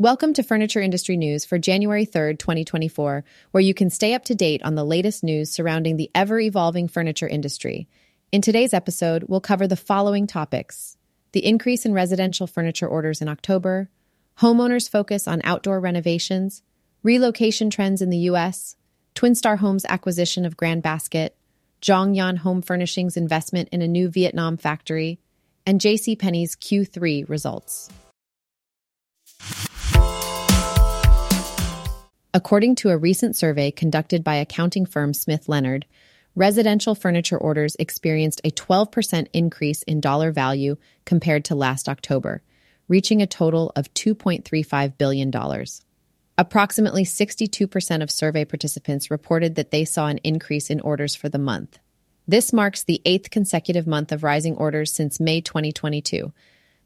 Welcome to Furniture Industry News for January 3rd, 2024, where you can stay up to date on the latest news surrounding the ever evolving furniture industry. In today's episode, we'll cover the following topics the increase in residential furniture orders in October, homeowners' focus on outdoor renovations, relocation trends in the U.S., Twin Star Homes' acquisition of Grand Basket, Zhongyan Home Furnishings' investment in a new Vietnam factory, and JCPenney's Q3 results. According to a recent survey conducted by accounting firm Smith Leonard, residential furniture orders experienced a 12% increase in dollar value compared to last October, reaching a total of $2.35 billion. Approximately 62% of survey participants reported that they saw an increase in orders for the month. This marks the eighth consecutive month of rising orders since May 2022.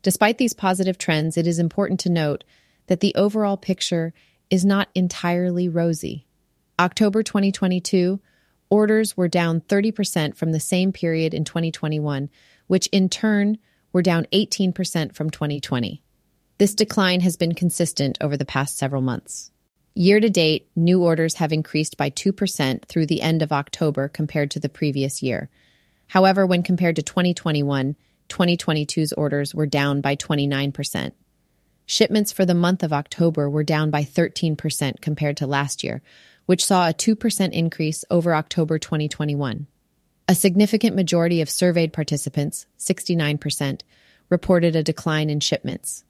Despite these positive trends, it is important to note that the overall picture is not entirely rosy. October 2022, orders were down 30% from the same period in 2021, which in turn were down 18% from 2020. This decline has been consistent over the past several months. Year to date, new orders have increased by 2% through the end of October compared to the previous year. However, when compared to 2021, 2022's orders were down by 29%. Shipments for the month of October were down by 13% compared to last year, which saw a 2% increase over October 2021. A significant majority of surveyed participants, 69%, reported a decline in shipments.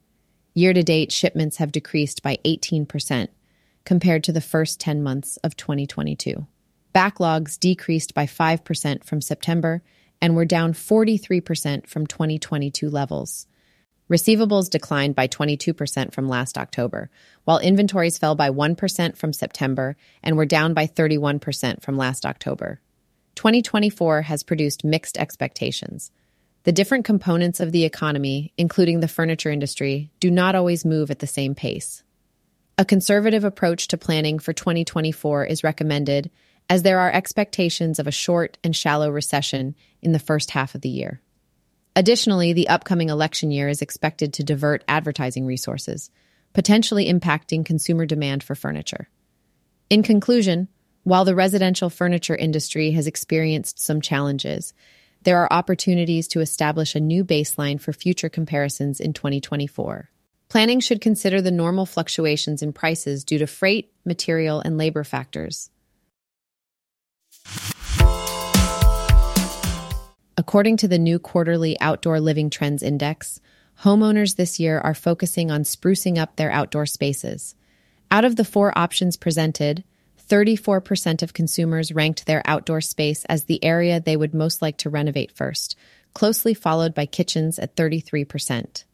Year to date, shipments have decreased by 18% compared to the first 10 months of 2022. Backlogs decreased by 5% from September and were down 43% from 2022 levels. Receivables declined by 22% from last October, while inventories fell by 1% from September and were down by 31% from last October. 2024 has produced mixed expectations. The different components of the economy, including the furniture industry, do not always move at the same pace. A conservative approach to planning for 2024 is recommended as there are expectations of a short and shallow recession in the first half of the year. Additionally, the upcoming election year is expected to divert advertising resources, potentially impacting consumer demand for furniture. In conclusion, while the residential furniture industry has experienced some challenges, there are opportunities to establish a new baseline for future comparisons in 2024. Planning should consider the normal fluctuations in prices due to freight, material, and labor factors. According to the new quarterly Outdoor Living Trends Index, homeowners this year are focusing on sprucing up their outdoor spaces. Out of the four options presented, 34% of consumers ranked their outdoor space as the area they would most like to renovate first, closely followed by kitchens at 33%.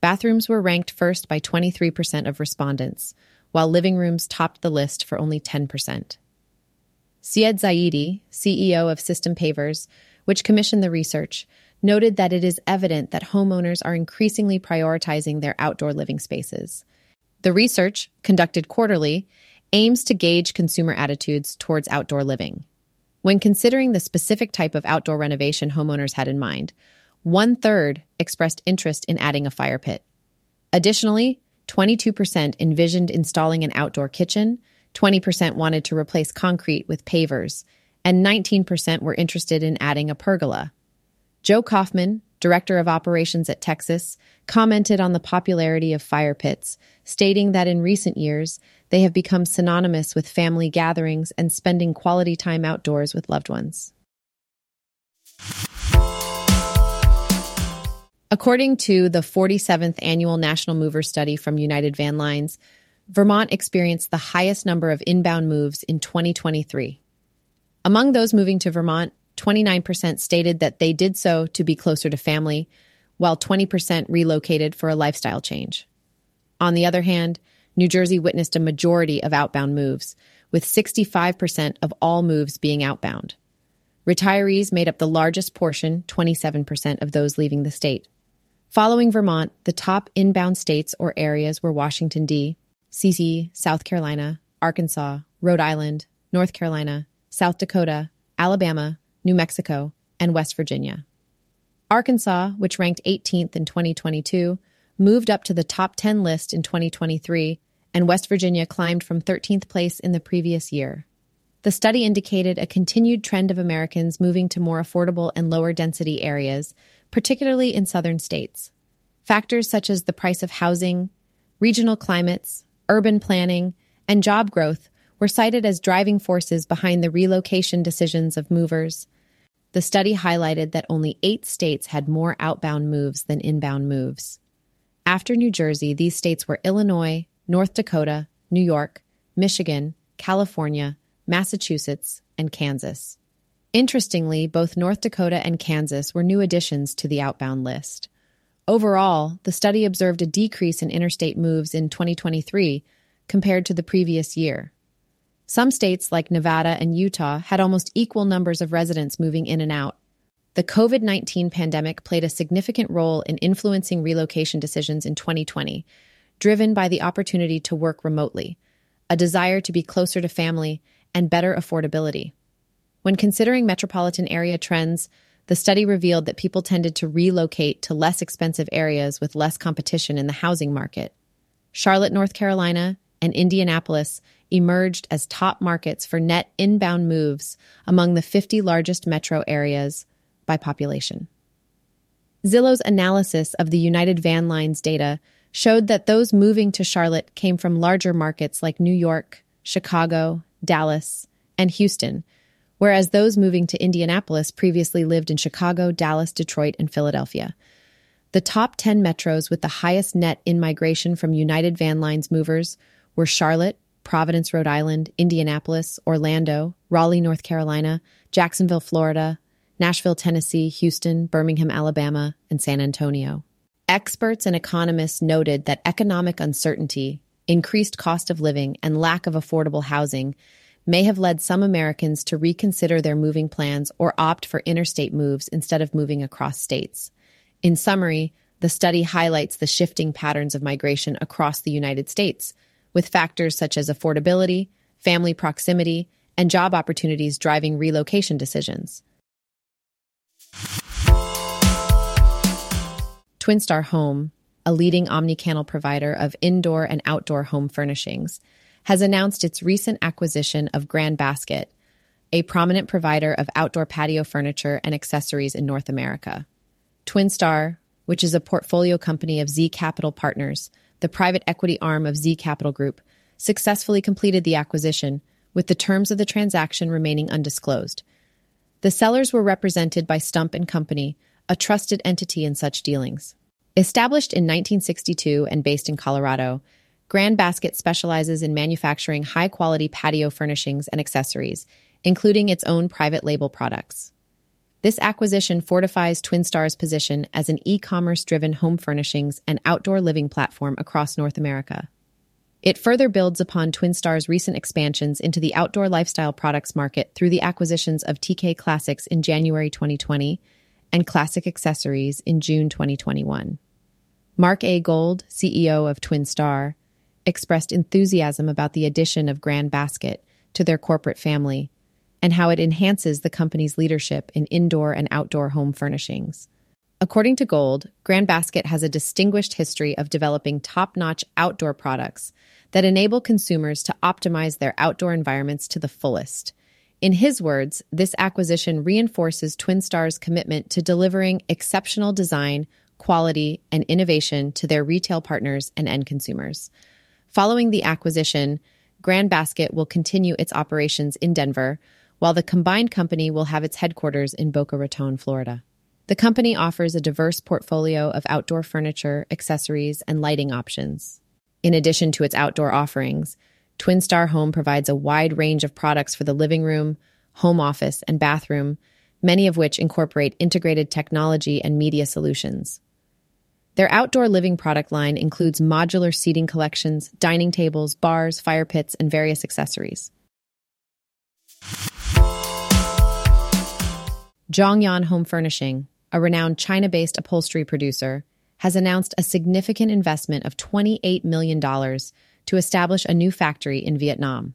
Bathrooms were ranked first by 23% of respondents, while living rooms topped the list for only 10%. Syed Zaidi, CEO of System Pavers, which commissioned the research, noted that it is evident that homeowners are increasingly prioritizing their outdoor living spaces. The research, conducted quarterly, aims to gauge consumer attitudes towards outdoor living. When considering the specific type of outdoor renovation homeowners had in mind, one third expressed interest in adding a fire pit. Additionally, 22% envisioned installing an outdoor kitchen, 20% wanted to replace concrete with pavers, and 19% were interested in adding a pergola. Joe Kaufman, director of operations at Texas, commented on the popularity of fire pits, stating that in recent years, they have become synonymous with family gatherings and spending quality time outdoors with loved ones. According to the 47th Annual National Mover Study from United Van Lines, Vermont experienced the highest number of inbound moves in 2023. Among those moving to Vermont, 29% stated that they did so to be closer to family, while 20% relocated for a lifestyle change. On the other hand, New Jersey witnessed a majority of outbound moves, with 65% of all moves being outbound. Retirees made up the largest portion, 27% of those leaving the state. Following Vermont, the top inbound states or areas were Washington, D.C., South Carolina, Arkansas, Rhode Island, North Carolina, South Dakota, Alabama, New Mexico, and West Virginia. Arkansas, which ranked 18th in 2022, moved up to the top 10 list in 2023, and West Virginia climbed from 13th place in the previous year. The study indicated a continued trend of Americans moving to more affordable and lower density areas, particularly in southern states. Factors such as the price of housing, regional climates, urban planning, and job growth were cited as driving forces behind the relocation decisions of movers. The study highlighted that only eight states had more outbound moves than inbound moves. After New Jersey, these states were Illinois, North Dakota, New York, Michigan, California, Massachusetts, and Kansas. Interestingly, both North Dakota and Kansas were new additions to the outbound list. Overall, the study observed a decrease in interstate moves in 2023 compared to the previous year. Some states, like Nevada and Utah, had almost equal numbers of residents moving in and out. The COVID 19 pandemic played a significant role in influencing relocation decisions in 2020, driven by the opportunity to work remotely, a desire to be closer to family, and better affordability. When considering metropolitan area trends, the study revealed that people tended to relocate to less expensive areas with less competition in the housing market. Charlotte, North Carolina, and Indianapolis emerged as top markets for net inbound moves among the 50 largest metro areas by population. Zillow's analysis of the United Van Lines data showed that those moving to Charlotte came from larger markets like New York, Chicago, Dallas, and Houston, whereas those moving to Indianapolis previously lived in Chicago, Dallas, Detroit, and Philadelphia. The top 10 metros with the highest net in migration from United Van Lines movers were Charlotte, Providence, Rhode Island, Indianapolis, Orlando, Raleigh, North Carolina, Jacksonville, Florida, Nashville, Tennessee, Houston, Birmingham, Alabama, and San Antonio. Experts and economists noted that economic uncertainty, increased cost of living, and lack of affordable housing may have led some Americans to reconsider their moving plans or opt for interstate moves instead of moving across states. In summary, the study highlights the shifting patterns of migration across the United States, with factors such as affordability, family proximity, and job opportunities driving relocation decisions. Twin Star Home, a leading omni-channel provider of indoor and outdoor home furnishings, has announced its recent acquisition of Grand Basket, a prominent provider of outdoor patio furniture and accessories in North America. Twin Star, which is a portfolio company of Z Capital Partners, the private equity arm of Z Capital Group, successfully completed the acquisition, with the terms of the transaction remaining undisclosed. The sellers were represented by Stump and Company, a trusted entity in such dealings. Established in 1962 and based in Colorado, Grand Basket specializes in manufacturing high quality patio furnishings and accessories, including its own private label products. This acquisition fortifies Twin Star's position as an e commerce driven home furnishings and outdoor living platform across North America. It further builds upon Twin Star's recent expansions into the outdoor lifestyle products market through the acquisitions of TK Classics in January 2020 and Classic Accessories in June 2021. Mark A. Gold, CEO of Twin Star, expressed enthusiasm about the addition of Grand Basket to their corporate family and how it enhances the company's leadership in indoor and outdoor home furnishings. According to Gold, Grand Basket has a distinguished history of developing top notch outdoor products that enable consumers to optimize their outdoor environments to the fullest in his words, this acquisition reinforces Twin Star's commitment to delivering exceptional design, quality, and innovation to their retail partners and end consumers. Following the acquisition, Grand Basket will continue its operations in Denver, while the combined company will have its headquarters in Boca Raton, Florida. The company offers a diverse portfolio of outdoor furniture, accessories, and lighting options. In addition to its outdoor offerings, Twin Star Home provides a wide range of products for the living room, home office, and bathroom, many of which incorporate integrated technology and media solutions. Their outdoor living product line includes modular seating collections, dining tables, bars, fire pits, and various accessories. Zhongyan Home Furnishing, a renowned China based upholstery producer, has announced a significant investment of $28 million to establish a new factory in Vietnam.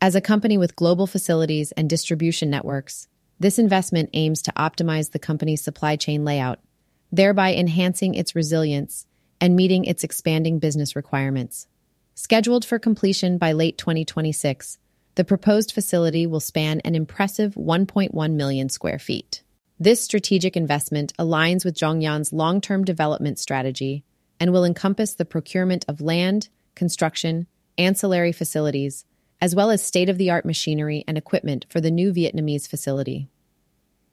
As a company with global facilities and distribution networks, this investment aims to optimize the company's supply chain layout, thereby enhancing its resilience and meeting its expanding business requirements. Scheduled for completion by late 2026, the proposed facility will span an impressive 1.1 million square feet. This strategic investment aligns with Zhongyan's long term development strategy and will encompass the procurement of land, construction, ancillary facilities, as well as state of the art machinery and equipment for the new Vietnamese facility.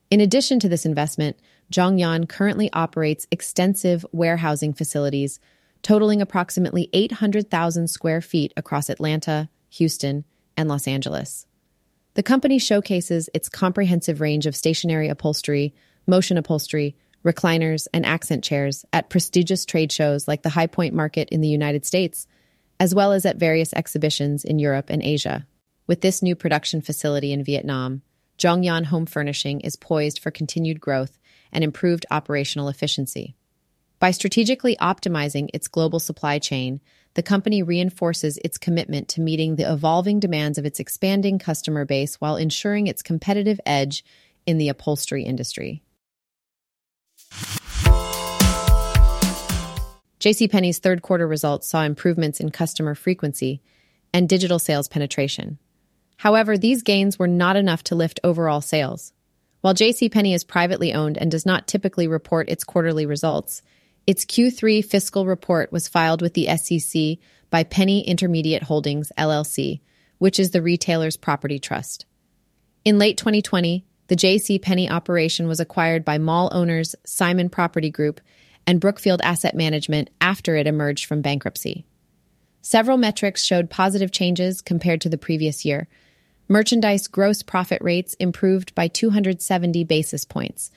In addition to this investment, Zhongyan currently operates extensive warehousing facilities totaling approximately 800,000 square feet across Atlanta, Houston, and Los Angeles. The company showcases its comprehensive range of stationary upholstery, motion upholstery, recliners, and accent chairs at prestigious trade shows like the High Point Market in the United States, as well as at various exhibitions in Europe and Asia. With this new production facility in Vietnam, Zhongyan Home Furnishing is poised for continued growth and improved operational efficiency. By strategically optimizing its global supply chain, the company reinforces its commitment to meeting the evolving demands of its expanding customer base while ensuring its competitive edge in the upholstery industry. JCPenney's third quarter results saw improvements in customer frequency and digital sales penetration. However, these gains were not enough to lift overall sales. While JCPenney is privately owned and does not typically report its quarterly results, its Q3 fiscal report was filed with the SEC by Penney Intermediate Holdings, LLC, which is the retailer's property trust. In late 2020, the J.C. Penney operation was acquired by mall owners Simon Property Group and Brookfield Asset Management after it emerged from bankruptcy. Several metrics showed positive changes compared to the previous year. Merchandise gross profit rates improved by 270 basis points,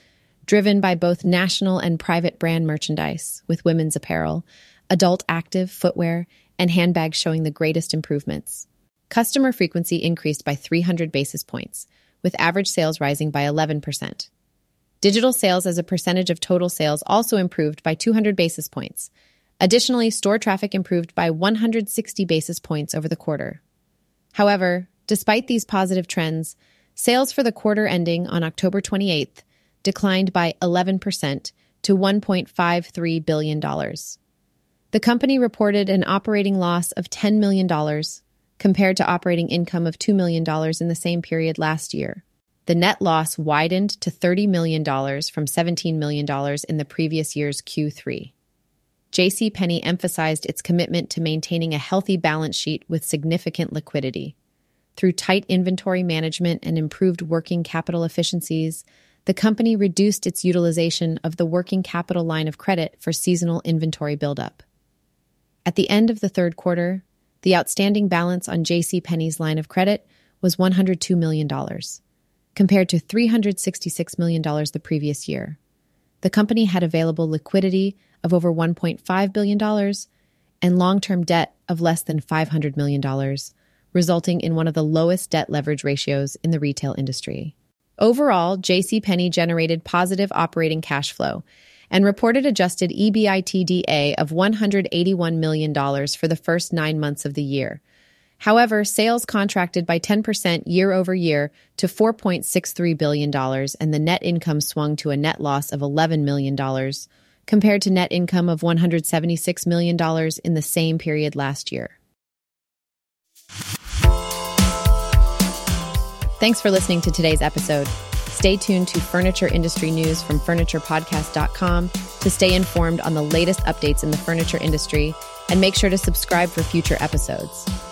driven by both national and private brand merchandise, with women's apparel, adult active footwear, and handbags showing the greatest improvements. Customer frequency increased by 300 basis points, with average sales rising by 11%. Digital sales as a percentage of total sales also improved by 200 basis points. Additionally, store traffic improved by 160 basis points over the quarter. However, despite these positive trends, sales for the quarter ending on October 28th declined by 11% to $1.53 billion. The company reported an operating loss of $10 million compared to operating income of $2 million in the same period last year. The net loss widened to $30 million from $17 million in the previous year's Q3. J.C. Penney emphasized its commitment to maintaining a healthy balance sheet with significant liquidity. Through tight inventory management and improved working capital efficiencies, the company reduced its utilization of the working capital line of credit for seasonal inventory buildup. At the end of the third quarter, the outstanding balance on J.C. Penney's line of credit was $102 million, compared to $366 million the previous year. The company had available liquidity of over $1.5 billion and long term debt of less than $500 million, resulting in one of the lowest debt leverage ratios in the retail industry. Overall, JCPenney generated positive operating cash flow and reported adjusted EBITDA of $181 million for the first nine months of the year. However, sales contracted by 10% year over year to $4.63 billion, and the net income swung to a net loss of $11 million, compared to net income of $176 million in the same period last year. Thanks for listening to today's episode. Stay tuned to furniture industry news from FurniturePodcast.com to stay informed on the latest updates in the furniture industry and make sure to subscribe for future episodes.